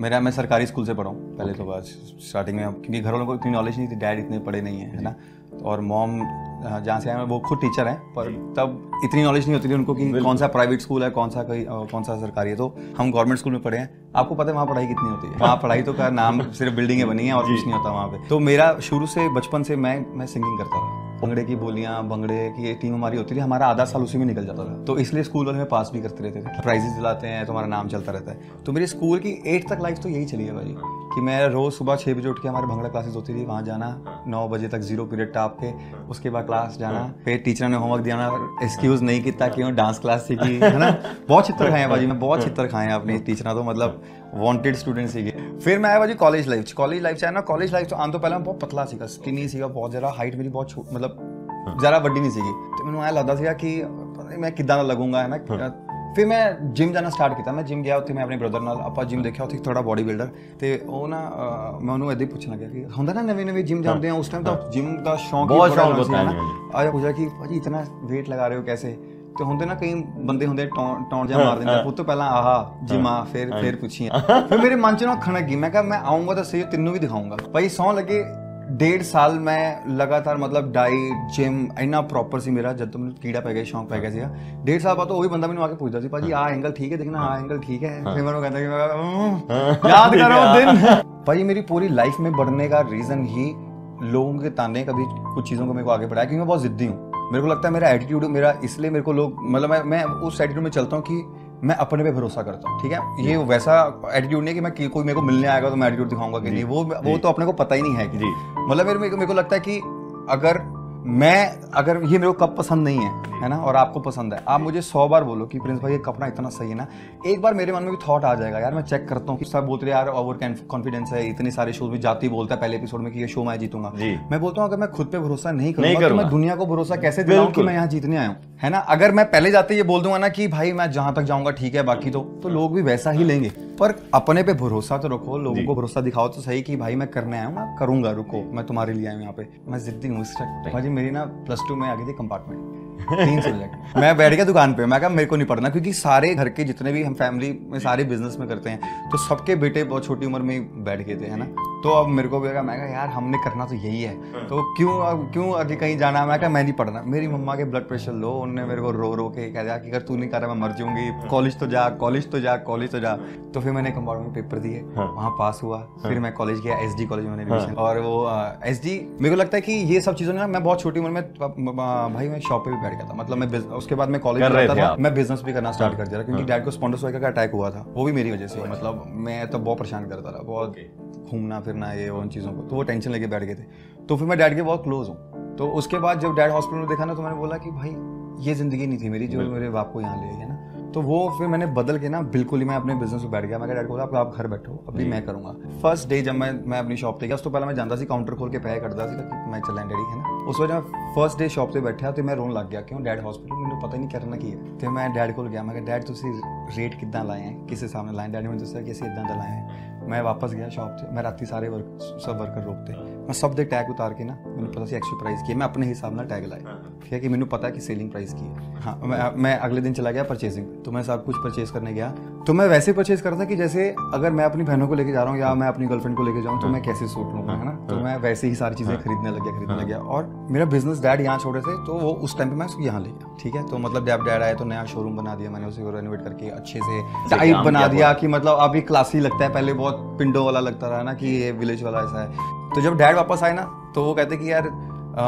मेरा मैं सरकारी स्कूल से पढ़ा हूँ पहले तो बस स्टार्टिंग में क्योंकि घर वालों को इतनी नॉलेज नहीं थी डैड इतने पढ़े नहीं है है ना? और मॉम जहाँ से आए हैं वो खुद टीचर हैं पर तब इतनी नॉलेज नहीं होती थी उनको कि कौन सा प्राइवेट स्कूल है कौन सा कोई कौन सा सरकारी है। तो हम गवर्नमेंट स्कूल में पढ़े हैं। आपको पता है वहाँ पढ़ाई कितनी होती है? वहाँ पढ़ाई तो का नाम सिर्फ़ बिल्डिंगें बनी है और कुछ नहीं होता वहाँ पे। तो मेरा शुरू से बचपन से मैं मैं सिंगिंग करता था भंगड़े की बोलियाँ भंगड़े की टीम हमारी होती थी, हमारा आधा साल उसी में निकल जाता था। तो इसलिए स्कूल वाले में पास भी करते रहते थे। प्राइजेस दिलाते हैं तो हमारा नाम चलता रहता है। तो मेरी स्कूल की एट तक लाइफ तो यही चली है भाई। कि मैं रोज़ सुबह छः बजे उठ के हमारे भंगड़ा क्लासेस होती थी वहाँ जाना नौ बजे तक ज़ीरो पीरियड टाप के उसके बाद क्लास जाना हाँ। फिर टीचर ने होमवर्क दिया ना एक्सक्यूज़ नहीं किया कि डांस क्लास सीखी है ना? बहुत चित्र खाए हैं भाजी मैं बहुत चित्र खाए हैं अपने टीचर तो मतलब वॉन्टेड स्टूडेंट सीखे फिर मैं आया भाजी कॉलेज लाइफ कॉलेज लाइफ से आया ना कॉलेज लाइफ तो आम तो पहले मैं बहुत पतला सीखा स्किनी सीखा बहुत ज़्यादा हाइट मेरी बहुत मतलब हाँ। ज़्यादा बड्डी नहीं सीखी। तो मैंने आया लगता सीखा कि मैं किदा लगूँगा है ना? हाँ। ਫਿਰ ਮੈਂ ਜਿਮ ਜਾਣਾ ਸਟਾਰਟ ਕੀਤਾ ਮੈਂ ਜਿਮ ਗਿਆ ਉੱਥੇ ਮੈਂ ਆਪਣੇ ਬ੍ਰਦਰ ਨਾਲ ਆਪਾਂ ਜਿਮ ਦੇਖਿਆ ਉੱਥੇ ਥੋੜਾ ਬੋਡੀ ਬਿਲਡਰ ਤੇ ਉਹ ਨਾ ਮੈਂ ਉਹਨੂੰ ਇਦਾਂ ਹੀ ਪੁੱਛਣ ਲੱਗਿਆ ਕਿ ਹੁੰਦਾ ਨਾ ਨਵੇਂ ਨਵੇਂ ਜਿਮ ਜਾਂਦੇ ਆ ਉਸ ਟਾਈਮ ਤਾਂ ਜਿਮ ਦਾ ਸ਼ੌਂਕ ਬਹੁਤ ਸ਼ੌਂਕ ਹੁੰਦਾ ਹੈ ਆਇਆ ਪੁੱਛਿਆ ਕਿ ਭਾਜੀ ਇਤਨਾ weight ਲਗਾ ਰਹੇ ਹੋ ਕੈਸੇ ਤੇ ਹੁੰਦੇ ਨਾ ਕਈ ਬੰਦੇ ਹੁੰਦੇ ਟੌਣ ਜਾਂ ਮਾਰ ਦਿੰਦੇ ਪੁੱਤ ਪਹਿਲਾਂ ਆਹਾ ਜਿਮਾ ਫਿਰ ਫਿਰ ਪੁੱਛੀਆਂ ਫਿਰ ਮੇਰੇ ਮਨ ਚ ਨਾ ਖਣਕ ਗਈ ਮੈਂ ਕਿਹਾ ਮੈਂ ਆਉਂਗਾ ਤਾਂ ਸਹੀ ਤੈਨੂੰ ਵੀ ਦਿਖਾਉਂਗਾ ਭਾਈ ਸੌ ਲੱਗੇ डेढ़ साल मैं लगातार मतलब डाइट जिम इन्ना प्रॉपर सी मेरा जब तो तुम कीड़ा पै गया शौक पै गया हाँ। सी डेढ़ साल बाद तो वही बंदा मैंने आके पूछता सी भाजी हाँ। आ एंगल ठीक है देखना आ एंगल ठीक है। हाँ। फिर मैं कहता कि हम्म, याद करो दिन। भाई मेरी पूरी लाइफ में बढ़ने का रीजन ही लोगों के ताने कभी कुछ चीज़ों को मेरे को आगे बढ़ाया क्योंकि मैं बहुत ज़िद्दी हूँ। मेरे को लगता है मेरा एटीट्यूड मेरा इसलिए मेरे को लोग मतलब मैं मैं उस एटीट्यूड में चलता हूँ कि मैं अपने पे भरोसा करता हूँ ठीक है? ये वैसा एटीट्यूड नहीं है कि मैं कोई मेरे को मिलने आएगा तो मैं एटीट्यूड दिखाऊँगा कि नहीं। वो वो तो अपने को पता ही नहीं है कि मतलब मेरे मेरे को लगता है कि अगर मैं अगर ये मेरे को कप पसंद नहीं है है ना? और आपको पसंद है आप मुझे सौ बार बोलो कि प्रिंस भाई ये कपड़ा इतना सही है ना? एक बार मेरे मन में भी थॉट आ जाएगा यार मैं चेक करता हूँ कि सब बोलते यार ओवर कॉन्फिडेंस है इतने सारे शोज़ में जाती बोलता है पहले एपिसोड में कि ये शो मैं जीतूँगा. मैं बोलता हूँ अगर मैं खुद पे भरोसा नहीं करूँगा तो मैं दुनिया को भरोसा कैसे दिलाऊँ कि मैं यहाँ जीतने आया हूँ? है ना? अगर मैं पहले जाते ये बोल दूँगा ना कि भाई मैं जहाँ तक जाऊँगा ठीक है बाकी तो तो लोग भी वैसा ही लेंगे। पर अपने पे भरोसा तो रखो लोगों को भरोसा दिखाओ तो सही कि भाई मैं करने आया हूँ करूँगा रुको मैं तुम्हारे लिए आया हूँ यहाँ पे। मैं जिद्दी हूँ भाजी मेरी ना प्लस टू में आ गई थी कंपार्टमेंट तीन सब्जेक्ट मैं बैठ गया दुकान पे मैं कहा मेरे को नहीं पढ़ना क्योंकि सारे घर के जितने भी हम फैमिली में सारे बिज़नेस में करते हैं तो सबके बेटे बहुत छोटी उम्र में बैठ गए थे है ना? तो अब मेरे को भी लगा मैं कहा यार हमने करना तो यही है। हाँ। तो क्यों अब क्यों आगे कहीं जाना? मैं कहा मैं नहीं पढ़ना। मेरी मम्मा के ब्लड प्रेशर लो उन्होंने मेरे को रो रो के कह दिया कि अगर तू नहीं कर रहा मैं मर जाऊँगी। कॉलेज तो जा कॉलेज तो जा कॉलेज तो जा। तो फिर मैंने कंपाउंड में पेपर दिए हाँ। वहाँ पास हुआ। फिर मैं कॉलेज गया एसडी कॉलेज में मैंने और वो एस मेरे को लगता है कि ये सब चीज़ों ने ना मैं बहुत छोटी उम्र में भाई मैं शॉप पे भी बैठ गया था मतलब मैं उसके बाद मैं कॉलेज में था मैं बिज़नेस भी करना स्टार्ट कर दिया क्योंकि डैड को स्पॉन्डर का अटैक हुआ था। वो भी मेरी वजह से मतलब मैं तो बहुत परेशान करता था बहुत घूमना फिरना ये उन चीज़ों को। तो वो टेंशन लेके बैठ गए थे। तो फिर मैं डैड के बहुत क्लोज हूँ। तो उसके बाद जब डैड हॉस्पिटल में देखा ना तो मैंने बोला कि भाई ये ज़िंदगी नहीं थी मेरी जो मेरे बाप को यहाँ ले गया ना? तो वो फिर मैंने बदल के ना बिल्कुल ही मैं अपने बिज़नेस में बैठ गया। मैं डैड को बोला आप घर बैठो अभी मैं करूँगा। फ़र्स्ट डे जब मैं मैं अपनी शॉप पे गया उस तो पहले मैं जानता सी काउंटर खोल के पैसे करता सी मैं चलें डैडी है ना। उस वजह मैं फ़र्स्ट डे शॉप पे बैठा तो मैं रोन लग गया क्यों डैड हॉस्पिटल मैंने पता ही नहीं करना की है। तो मैं डैड को गया मैं डैड तुम रेट कितना लाए हैं? किस हिसाब से लाए डैड ने मुझे कि इदा लाए हैं? मैं वापस गया शॉप से। मैं रात सारे वर्क सब वर्कर रोकते। मैं सब दे टैग उतार के ना मैंने पता सी एक्स्ट्रा प्राइस किया। मैं अपने हिसाब ना टैग लाया। ठीक है कि मैंने पता है कि सेलिंग प्राइस की है। हाँ मैं, मैं अगले दिन चला गया परचेजिंग तो मैं सब कुछ परचेज करने गया। तो मैं वैसे परचेज कर रहा था कि जैसे अगर मैं अपनी बहनों को लेके जा रहा हूँ या मैं अपनी गर्लफ्रेंड को लेके जाऊँ तो मैं कैसे सूट लूँगा है ना? तो मैं वैसे ही सारी चीज़ें खरीदने लग गया खरीदने लग गया। और मेरा बिज़नेस डैड यहाँ छोड़े थे तो वो उस टाइम पे मैं उसको यहाँ ले गया। ठीक है? तो मतलब जब डैड आया तो नया शोरूम बना दिया मैंने उसे रेनोवेट करके अच्छे से टाइप बना दिया कि मतलब अभी क्लासी लगता है पहले बहुत पिंडो वाला लगता रहा ना कि ये विलेज वाला ऐसा है। तो जब डैड वापस आए ना तो वो कहते कि यार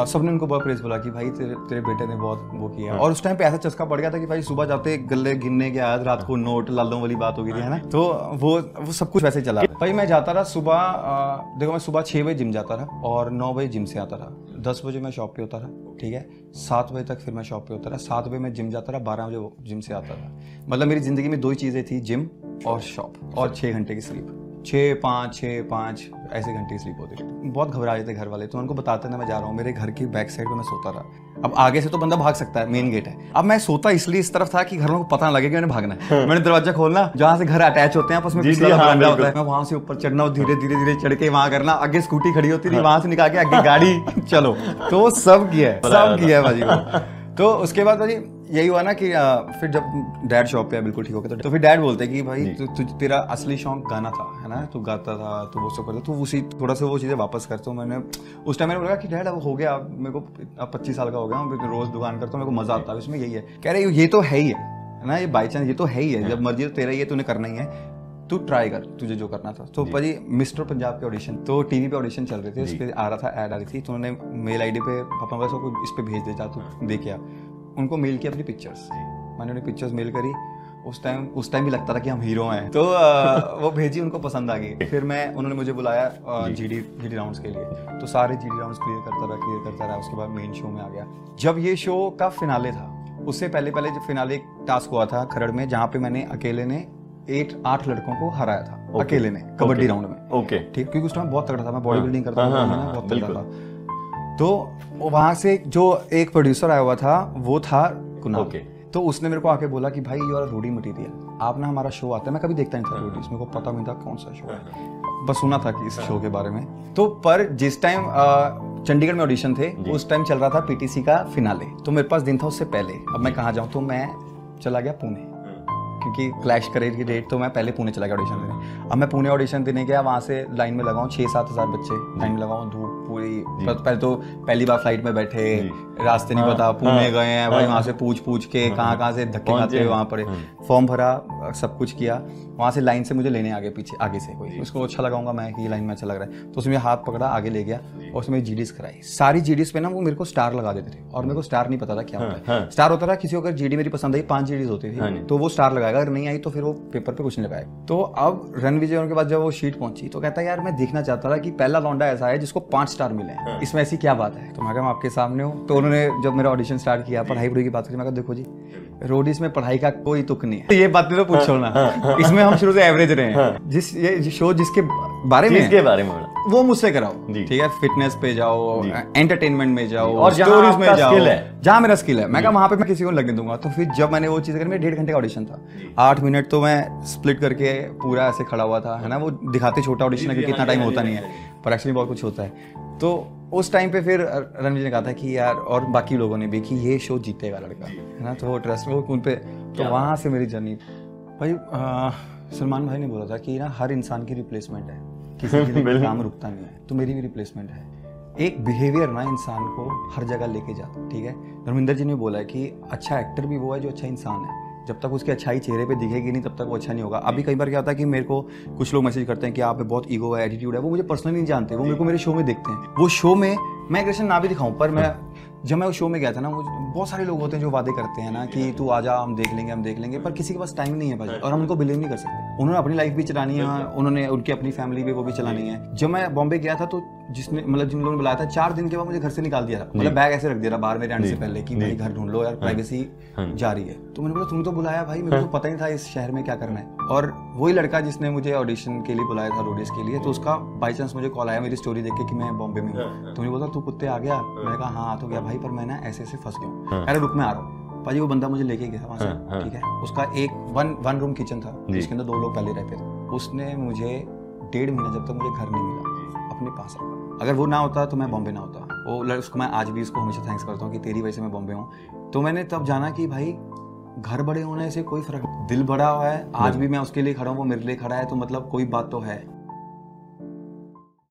सबने उनको बहुत प्रेस बोला कि भाई तेरे तेरे बेटे ने बहुत वो किया। और उस टाइम पे ऐसा चस्का पड़ गया था कि भाई सुबह जाते गले गिनने के आया रात को नोट लालों वाली बात हो गई थी है ना? तो वो वो सब कुछ वैसे चला। भाई मैं जाता रहा सुबह देखो मैं सुबह छः बजे जिम जाता रहा और नौ बजे जिम से आता रहा। दस बजे मैं शॉप पे होता रहा ठीक है? सात बजे तक फिर मैं शॉप पे होता रहा। सात बजे मैं जिम जाता रहा बारह बजे जिम से आता रहा। मतलब मेरी ज़िंदगी में दो ही चीज़ें थी जिम और शॉप और छः घंटे की स्लीप छः पाँच छः पाँच ऐसे घंटे स्लीप होती थी। बहुत घबरा जाते घर वाले तो उनको बताते ना मैं जा रहा हूँ मेरे घर की बैक साइड पे मैं सोता रहा। अब आगे से तो बंदा भाग सकता है मेन गेट है। अब मैं सोता इसलिए इस तरफ़ था कि घर को पता ना लगे कि मैंने भागना है। हाँ। मैंने दरवाज़ा खोलना जहाँ से घर अटैच होते हैं उसमें पिछला हाँ, होता है। मैं वहाँ से ऊपर चढ़ना और धीरे धीरे धीरे चढ़ के वहाँ करना आगे स्कूटी खड़ी होती थी हाँ। वहाँ से निकाल के आगे गाड़ी चलो। तो सब किया है सब किया है भाजी तो उसके बाद भाजी यही हुआ ना कि आ, फिर जब डैड शॉप पे बिल्कुल ठीक हो गया तो फिर डैड बोलते कि भाई तु, तु, तेरा असली शौक गाना था है ना? तू गाता था तू वो सब करता तू उसी थोड़ा सा वो चीज़ें वापस कर। तो मैंने उस टाइम मैंने बोला कि डैड अब हो गया अब मेरे को अब पच्चीस साल का हो गया मैं रोज़ दुकान करता हूँ मेरे को मज़ा आता है इसमें यही है। कह रहे ये तो है ही है ना? ये बाई चांस ये तो है ही है जब मर्ज़ी तो तेरा ही है तूने करना ही है तू ट्राई कर तुझे जो करना था। तो भाजी मिस्टर पंजाब के ऑडिशन तो टीवी पे ऑडिशन चल रहे थे उस पर आ रहा था ऐड आ रही थी तो उन्होंने मेल आईडी पे पापा बस को इस पे भेज दे जा तू देख आ उनको मेल किया अपनी पिक्चर्स मैंने उन्हें पिक्चर्स मेल करी। उस टाइम उस टाइम भी लगता था कि हम हीरो हैं। तो आ, वो भेजी उनको पसंद आ गई। फिर मैं उन्होंने मुझे बुलाया जी। डी जी डी राउंड्स के लिए। तो सारे जी डी राउंड्स क्लियर करता रहा क्लियर करता रहा। उसके बाद मेन शो में आ गया। जब ये शो का फिनाले था उससे पहले पहले जब फिनाले टास्क हुआ था खरड़ में जहाँ पे मैंने अकेले ने एट आठ लड़कों को हराया था। Okay. अकेले ने कबड्डी राउंड में। ओके ठीक? क्योंकि उस टाइम बहुत तगड़ा था। मैं बॉडी बिल्डिंग हाँ, करता था हाँ, हाँ, बहुत तगड़ा था। तो वहाँ से जो एक प्रोड्यूसर आया हुआ था वो था कुणाल। ओके तो उसने मेरे को आके बोला कि भाई यू आर रूडी मटेरियल आप ना हमारा शो आता है। मैं कभी देखता नहीं था रूडीज मेरे को पता नहीं था कौन सा शो है। बस सुना था कि इस शो के बारे में। तो पर जिस टाइम चंडीगढ़ में ऑडिशन थे उस टाइम चल रहा था पीटीसी का फिनाले तो मेरे पास दिन था उससे पहले। अब मैं कहाँ जाऊँ? तो मैं चला गया पुणे। क्योंकि क्लैश करे की डेट तो मैं पहले पुणे चला गया ऑडिशन देने। अब मैं पुणे ऑडिशन देने गया वहाँ से लाइन में लगाऊँ छः सात हज़ार बच्चे। लाइन में लगाऊँ धूप पूरी। पहले तो पहली बार फ़्लाइट में बैठे रास्ते नहीं पता पुणे गए हैं भाई वहाँ से पूछ पूछ के कहाँ कहाँ से धक्के खाते हुए वहाँ पर। फॉर्म भरा सब कुछ किया। वहाँ से लाइन से मुझे लेने आगे पीछे आगे से कोई। उसको अच्छा लगाऊँगा मैं कि लाइन में अच्छा लग रहा है। तो उसमें हाथ पकड़ा आगे ले गया और उसमें जीडीस कराई। सारी जीडीस पे ना वो मेरे को स्टार लगा देते थे और मेरे को स्टार नहीं पता था क्या होता है। स्टार होता था किसी को अगर जीडी मेरी पसंद आई पाँच जीडीज होती थी तो वो स्टार लगाएगा अगर नहीं आई तो फिर वो पेपर पे कुछ नहीं लगाएगा तो अब रन विजय के बाद जब वो शीट पहुँची तो कहता है यार मैं देखना चाहता था कि पहला लौंडा ऐसा है जिसको पाँच स्टार मिले हैं। इसमें ऐसी क्या बात है? तो मैं मैं आपके सामने हूँ। तो उन्होंने जब मेरा ऑडिशन स्टार्ट किया पढ़ाई पढ़ाई की बात करी मैं कहा देखो जी रोडीज में पढ़ाई का कोई तुक नहीं है। ये बात तो पूछो ना। इसमें हम शुरू से एवरेज रहे हैं। जिस ये शो जिसके बारे में? है, इसके बारे में वो मुझसे कराओ। ठीक है फिटनेस पे जाओ एंटरटेनमेंट में जाओ और जहाँ स्टोरीज में जाओ। है। जहाँ मेरा स्किल है। मैं कहा वहाँ पे मैं किसी को लगने दूँगा। तो फिर जब मैंने वो चीज़ करी मेरा डेढ़ घंटे का ऑडिशन था। आठ मिनट तो मैं स्प्लिट करके पूरा ऐसे खड़ा हुआ था है ना? वो दिखाते छोटा ऑडिशन है क्योंकि इतना टाइम होता नहीं है पर एक्चुअली बहुत कुछ होता है। तो उस टाइम पे फिर रणवीर ने कहा था कि यार और बाकी लोगों ने भी कि ये शो जीतेगा लड़का है ना? तो वो ट्रस्ट वो उन पे तो वहाँ से मेरी जर्नी भाई सलमान भाई ने बोला था कि ना हर इंसान की रिप्लेसमेंट है। किसी के लिए काम रुकता नहीं है तो मेरी भी रिप्लेसमेंट है। एक बिहेवियर ना इंसान को हर जगह लेके जाता है ठीक है? धर्मिंदर जी ने बोला है कि अच्छा एक्टर भी वो है जो अच्छा इंसान है। जब तक उसकी अच्छाई चेहरे पे दिखेगी नहीं तब तक वो अच्छा नहीं होगा। अभी कई बार क्या होता है कि मेरे को कुछ लोग मैसेज करते हैं कि आप में बहुत ईगो है एटीट्यूड है वो मुझे पर्सनली नहीं जानते वो मेरे को मेरे शो में देखते हैं। वो शो में मैं एग्रेशन ना भी दिखाऊँ पर मैं जब मैं उस शो में गया था ना मुझे बहुत सारे लोग होते हैं जो वादे करते हैं ना कि तू आ जा हम देख लेंगे हम देख लेंगे पर किसी के पास टाइम नहीं है भाई और हम उनको बिलीव नहीं कर सकते। उन्होंने अपनी लाइफ भी चलानी है उन्होंने उनकी अपनी फैमिली भी वो भी चलानी है। जब मैं बॉम्बे गया था तो जिसने मतलब जिन लोगों ने बुलाया था चार दिन के बाद मुझे घर से निकाल दिया था। मतलब बैग ऐसे रख दिया था बाहर मेरे आने से पहले कि भाई घर ढूंढ लो यार प्राइवेसी जा रही है। तो मैंने बोला तुमने तो बुलाया भाई मेरे को पता ही था इस शहर में क्या करना है। और वही लड़का जिसने मुझे ऑडिशन के लिए बुलाया था रोडिस के लिए तो उसका बाई चांस मुझे कॉल आया मेरी स्टोरी देख के कि मैं बॉम्बे में हूँ। तो मुझे बोला तू कुत्ते आ गया? मैंने कहा हाँ आ तो गया भाई पर मैं ना ऐसे ऐसे फंस गया अरे रुक मैं आ रहा हूँ। भाजी वो बंदा मुझे लेके गया वहाँ से ठीक है? उसका एक वन वन रूम किचन था जिसके अंदर दो लोग पहले रहते थे। उसने मुझे डेढ़ महीना जब तक मुझे घर नहीं मिला। अपने पास रखा। अगर वो ना होता तो मैं बॉम्बे ना होता। वो उसको मैं आज भी उसको हमेशा थैंक्स करता हूँ कि तेरी वजह से मैं बॉम्बे हूँ। तो मैंने तब जाना कि भाई घर बड़े होने से कोई फ़र्क दिल बड़ा हुआ है आज भी मैं उसके लिए खड़ा हूँ वो मेरे लिए खड़ा है तो मतलब कोई बात तो है।